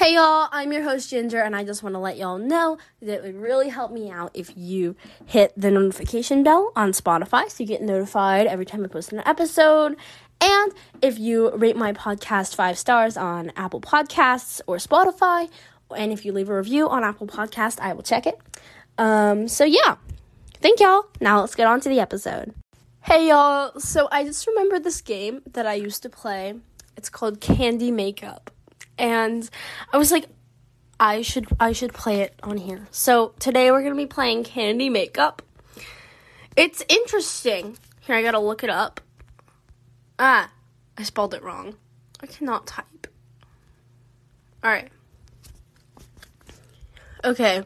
Hey y'all, I'm your host Ginger, and I just want to let y'all know that it would really help me out if you hit the notification bell on Spotify so you get notified every time I post an episode. And if you rate my podcast five stars on Apple Podcasts or Spotify, and if you leave a review on Apple Podcast, I will check it. Um, so yeah, thank y'all. Now let's get on to the episode. Hey y'all, so I just remembered this game that I used to play. It's called Candy Makeup and I was like, I should I should play it on here. So today we're gonna be playing Candy Makeup. It's interesting. Here I gotta look it up. Ah, I spelled it wrong. I cannot type. All right. Okay,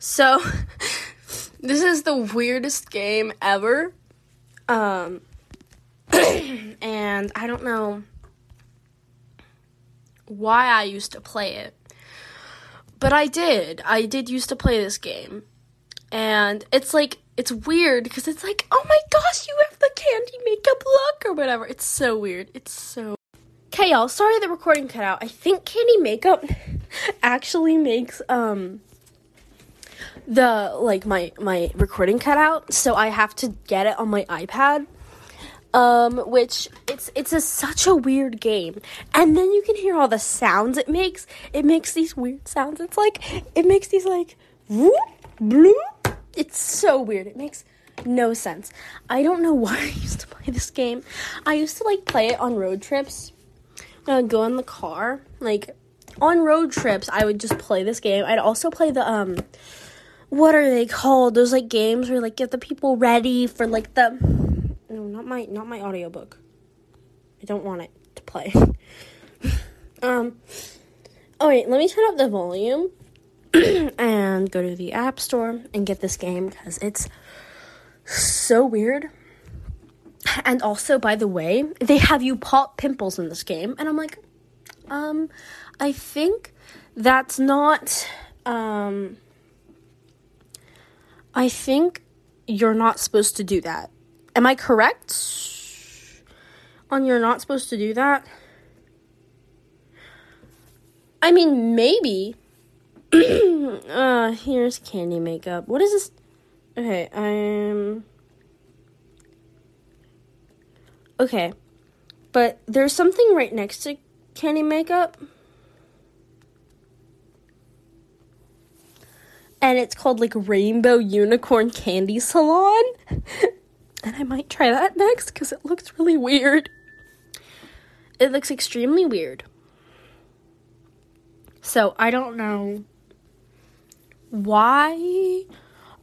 so this is the weirdest game ever. Um, and I don't know why I used to play it. But I did. I did used to play this game. And it's like it's weird because it's like, "Oh my gosh, you have the candy makeup look or whatever." It's so weird. It's so Okay, y'all, sorry the recording cut out. I think candy makeup actually makes um the like my my recording cut out, so I have to get it on my iPad um, which it's it's a, such a weird game. And then you can hear all the sounds it makes. It makes these weird sounds. It's like it makes these like whoop, bloop. It's so weird. It makes no sense. I don't know why I used to play this game. I used to like play it on road trips. I would go in the car, like on road trips. I would just play this game. I'd also play the um, what are they called? Those like games where like get the people ready for like the not my not my audiobook. I don't want it to play. um Oh wait, let me turn up the volume and go to the App Store and get this game because it's so weird. And also, by the way, they have you pop pimples in this game, and I'm like, um, I think that's not, um, I think you're not supposed to do that. Am I correct on you're not supposed to do that? I mean, maybe. uh, here's candy makeup. What is this? Okay, I'm. Okay, but there's something right next to candy makeup. And it's called like Rainbow Unicorn Candy Salon. and I might try that next because it looks really weird. It looks extremely weird. So I don't know why.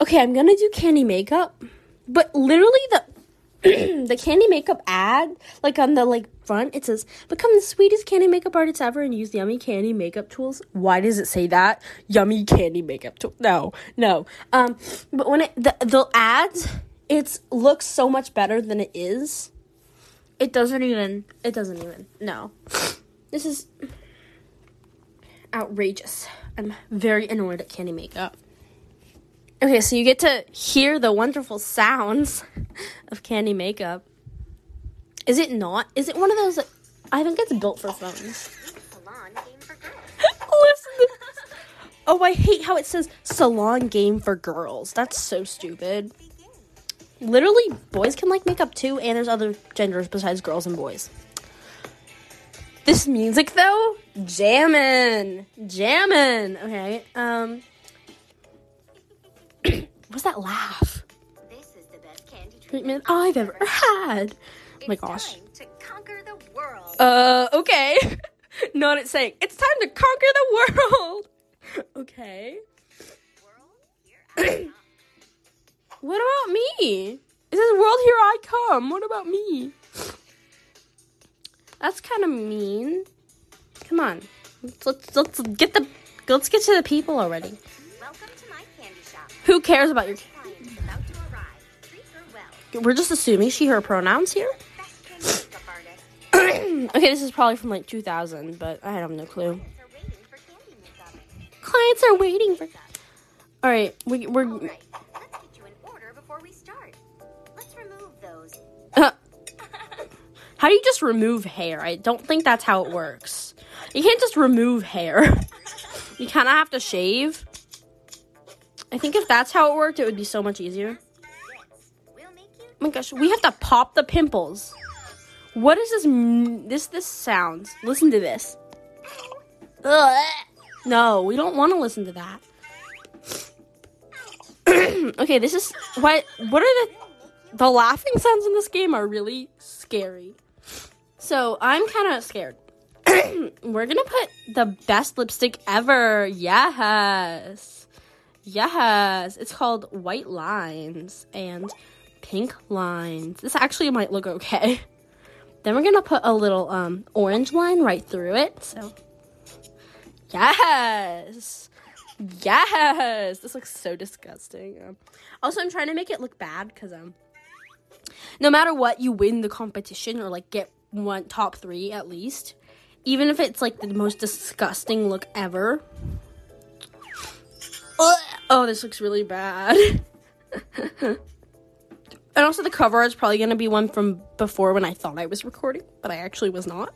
Okay, I'm gonna do candy makeup, but literally the the candy makeup ad, like on the like front, it says become the sweetest candy makeup artist ever and use yummy candy makeup tools. Why does it say that? Yummy candy makeup tool? No, no. Um, but when it the the ads it looks so much better than it is. It doesn't even. It doesn't even. No. This is outrageous. I'm very annoyed at candy makeup. Okay, so you get to hear the wonderful sounds of candy makeup. Is it not? Is it one of those? I think it's built for phones. Listen. Oh, I hate how it says salon game for girls. That's so stupid literally boys can like makeup too, and there's other genders besides girls and boys. This music though, jammin', jammin'. Okay, um, what's that laugh? This is the best candy treatment I've ever had. Oh my gosh. to conquer the world. Uh, okay. Not it saying it's time to conquer the world. okay. What about me? It says, World, here I come. What about me? That's kind of mean. Come on. Let's, let's, let's get the let's get to the people already. Welcome to my candy shop. Who cares about your We're just assuming she her pronouns here. okay, this is probably from like 2000, but I have no clue. Clients are waiting for. All right, we, we're How do you just remove hair? I don't think that's how it works. You can't just remove hair. you kind of have to shave. I think if that's how it worked, it would be so much easier. Oh my gosh, we have to pop the pimples. What is this? m- This this sounds. Listen to this. Ugh. No, we don't want to listen to that. okay, this is what. What are the the laughing sounds in this game are really scary. So I'm kind of scared. We're gonna put the best lipstick ever. Yes, yes. It's called White Lines and pink lines. This actually might look okay. Then we're gonna put a little um orange line right through it. So yes, yes. This looks so disgusting. Um, also, I'm trying to make it look bad because um, no matter what, you win the competition or like get one top three at least, even if it's like the most disgusting look ever. Ugh. Oh, this looks really bad. And also, the cover is probably going to be one from before when I thought I was recording, but I actually was not.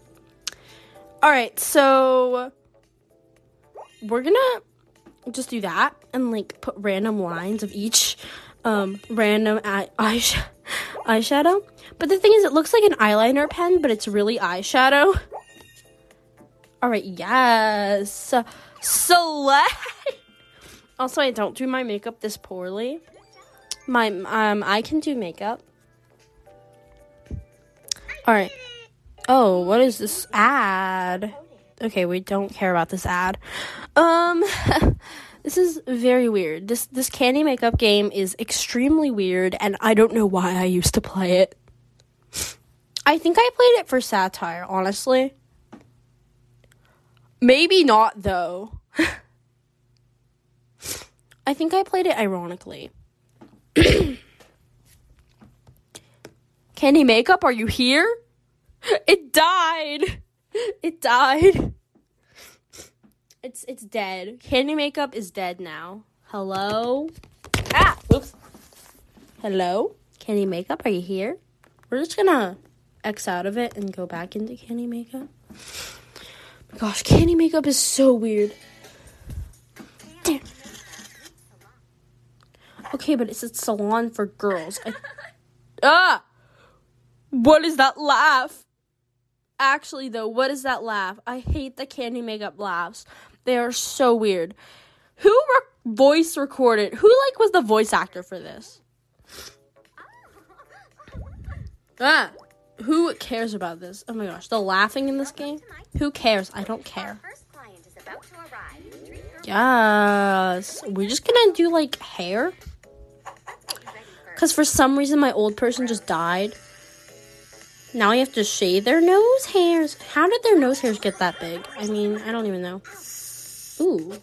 All right, so we're to just do that and like put random lines of each um, random eye- eyes- eyeshadow. But the thing is, it looks like an eyeliner pen, but it's really eyeshadow. All right, yes. Slay! Also, I don't do my makeup this poorly. My um I can do makeup. All right. Oh, what is this ad? Okay, we don't care about this ad. Um this is very weird. This this candy makeup game is extremely weird and I don't know why I used to play it. I think I played it for satire, honestly. Maybe not though. I think I played it ironically. Candy makeup, are you here? It died. It died. It's it's dead. Candy makeup is dead now. Hello? Ah, oops. Hello? Candy makeup, are you here? We're just gonna X out of it and go back into candy makeup. My gosh, candy makeup is so weird. Damn. Okay, but it's a salon for girls. I, ah! What is that laugh? Actually, though, what is that laugh? I hate the candy makeup laughs. They are so weird. Who re- voice recorded? Who like was the voice actor for this? Ah, who cares about this? Oh my gosh, the laughing in this game. Who cares? I don't care. Yes, we're just gonna do like hair. Cause for some reason my old person just died. Now I have to shave their nose hairs. How did their nose hairs get that big? I mean, I don't even know. Ooh.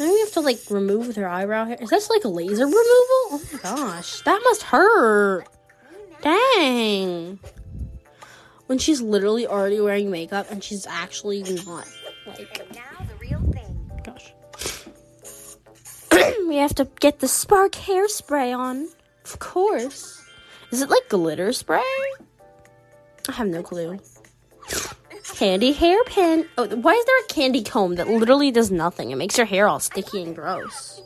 Now we have to like remove their eyebrow hair. Is this like a laser removal? Oh my gosh, that must hurt. Dang. When she's literally already wearing makeup and she's actually not like And now the real thing. gosh. we have to get the spark hairspray on. Of course. Is it like glitter spray? I have no clue. Candy hairpin. Oh, why is there a candy comb that literally does nothing? It makes your hair all sticky and gross.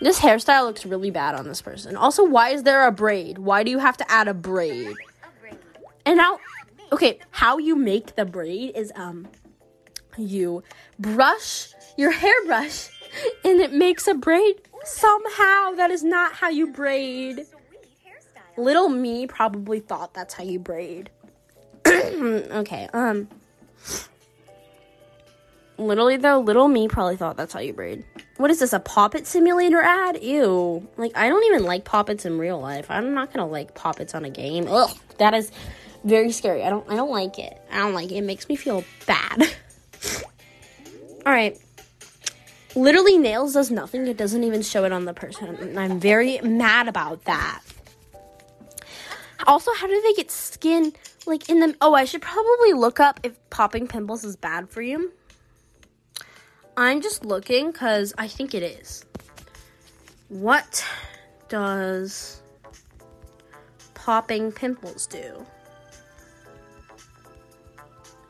This hairstyle looks really bad on this person. Also, why is there a braid? Why do you have to add a braid? And now, okay, how you make the braid is um, you brush your hairbrush, and it makes a braid. Somehow, that is not how you braid. Little me probably thought that's how you braid. okay, um. Literally though, little me probably thought that's how you braid. What is this, a Pop It Simulator ad? Ew. Like, I don't even like Pop Its in real life. I'm not gonna like Pop Its on a game. Ugh, that is very scary. I don't, I don't like it. I don't like it. It makes me feel bad. Alright. Literally, nails does nothing. It doesn't even show it on the person. And I'm very mad about that. Also, how do they get skin like in them? Oh, I should probably look up if popping pimples is bad for you. I'm just looking because I think it is. What does popping pimples do?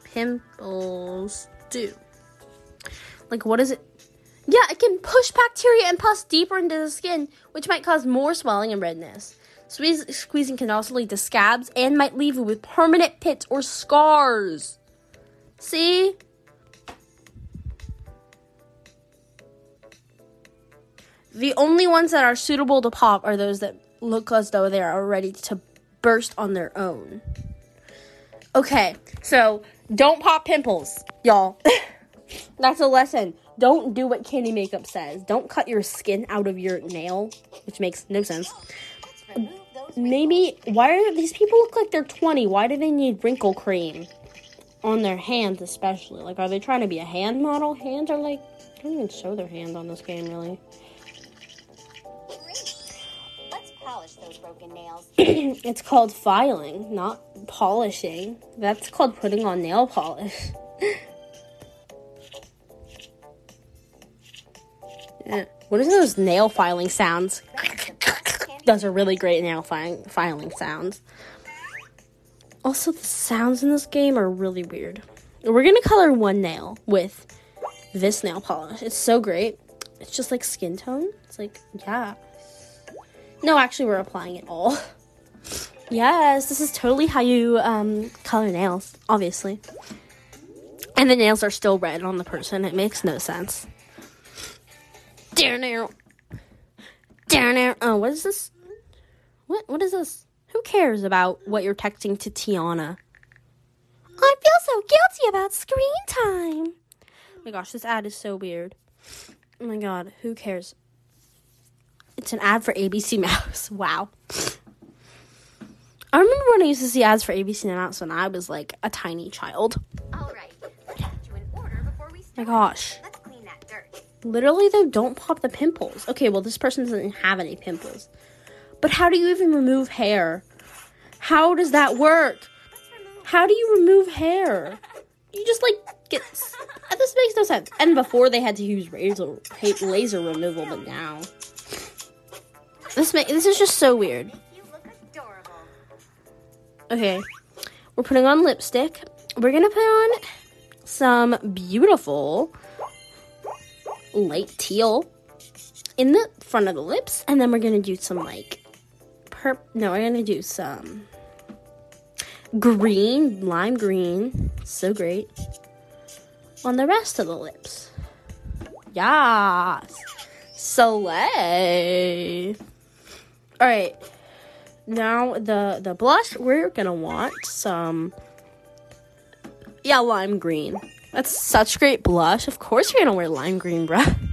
Pimples do? Like, what is it? Yeah, it can push bacteria and pus deeper into the skin, which might cause more swelling and redness. Squeezing can also lead to scabs and might leave you with permanent pits or scars. See? The only ones that are suitable to pop are those that look as though they are ready to burst on their own. Okay, so don't pop pimples, y'all. That's a lesson. Don't do what candy makeup says. Don't cut your skin out of your nail, which makes no sense. Let's remove those Maybe why are these people look like they're 20? Why do they need wrinkle cream on their hands especially? Like are they trying to be a hand model? Hands are like they don't even show their hands on this game really. Great. Let's polish those broken nails. it's called filing, not polishing. That's called putting on nail polish. yeah. What are those nail filing sounds? Those are really great nail filing filing sounds. Also, the sounds in this game are really weird. We're gonna color one nail with this nail polish. It's so great. It's just like skin tone. It's like, yeah. No, actually, we're applying it all. Yes, this is totally how you um, color nails, obviously. And the nails are still red on the person. It makes no sense. Down there. Down there. Oh, what is this? What? What is this? Who cares about what you're texting to Tiana? I feel so guilty about screen time. Oh my gosh, this ad is so weird. Oh my god, who cares? It's an ad for ABC Mouse. Wow. I remember when I used to see ads for ABC Mouse when I was like a tiny child. All right. Let's get you in order before we My gosh. Let's clean that dirt. Literally, though, don't pop the pimples. Okay, well, this person doesn't have any pimples. But how do you even remove hair? How does that work? How do you remove hair? You just like get. This makes no sense. And before they had to use razor laser removal, but now this ma- this is just so weird. Okay, we're putting on lipstick. We're gonna put on some beautiful light teal in the front of the lips, and then we're gonna do some like perp. No, we're gonna do some green, lime green. So great on the rest of the lips. Yes, Soleil. All right. Now the the blush we're gonna want some yeah lime green. That's such great blush. Of course you're gonna wear lime green, bruh.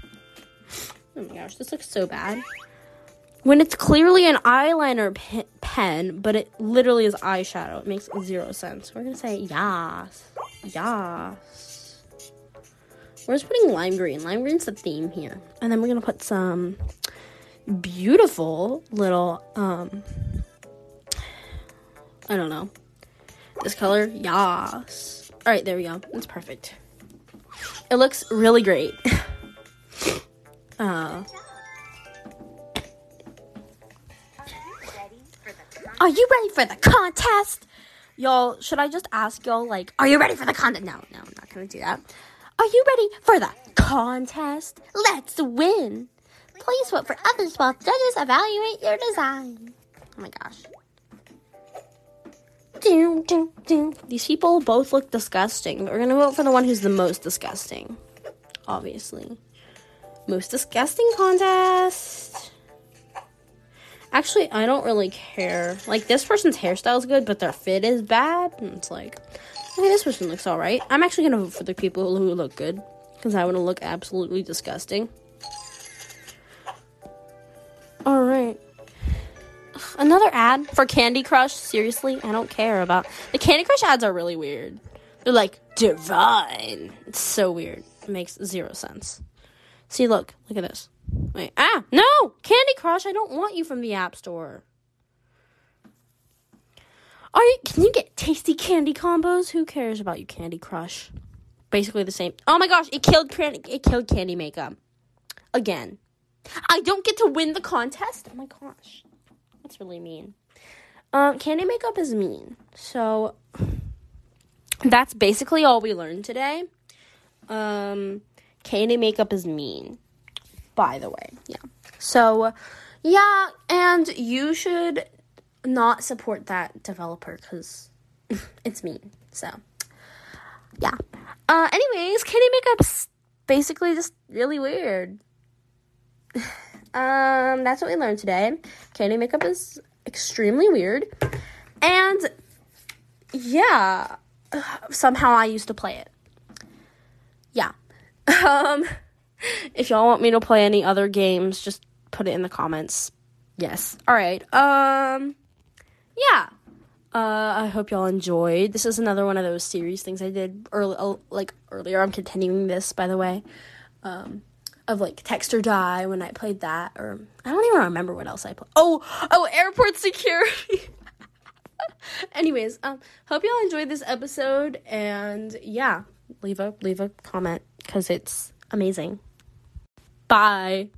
Oh my gosh, this looks so bad. When it's clearly an eyeliner pe- pen, but it literally is eyeshadow, it makes zero sense. We're gonna say yas, yas. We're just putting lime green. Lime green's the theme here, and then we're gonna put some beautiful little um I don't know. This color, yas. All right, there we go. That's perfect. It looks really great. uh, Are you ready for the contest? Y'all, should I just ask y'all like, are you ready for the contest? No, no, I'm not gonna do that. Are you ready for the contest? Let's win. Please vote for others while judges evaluate your design. Oh my gosh. These people both look disgusting. We're gonna vote for the one who's the most disgusting. Obviously. Most disgusting contest. Actually, I don't really care. Like, this person's hairstyle is good, but their fit is bad. And it's like, okay, this person looks alright. I'm actually gonna vote for the people who look good. Because I want to look absolutely disgusting. Another ad for Candy Crush. Seriously, I don't care about the Candy Crush ads are really weird. They're like divine. It's so weird. It makes zero sense. See, look, look at this. Wait, ah, no, Candy Crush. I don't want you from the App Store. Are you? Can you get tasty candy combos? Who cares about you, Candy Crush? Basically the same. Oh my gosh! It killed candy. It killed Candy Makeup again. I don't get to win the contest. Oh my gosh, that's really mean. Um, candy makeup is mean. So that's basically all we learned today. Um, Candy makeup is mean. By the way, yeah. So, yeah, and you should not support that developer because it's mean. So, yeah. Uh, anyways, Candy makeup's basically just really weird. um, that's what we learned today. Candy makeup is extremely weird, and yeah, somehow I used to play it. Yeah. Um, if y'all want me to play any other games, just put it in the comments. Yes. All right. Um, yeah. Uh, I hope y'all enjoyed. This is another one of those series things I did early, like earlier. I'm continuing this, by the way. Um, of like text or die when I played that, or I don't even remember what else I played. Oh, oh, airport security. Anyways, um, hope y'all enjoyed this episode, and yeah, leave a leave a comment because it's amazing. Bye.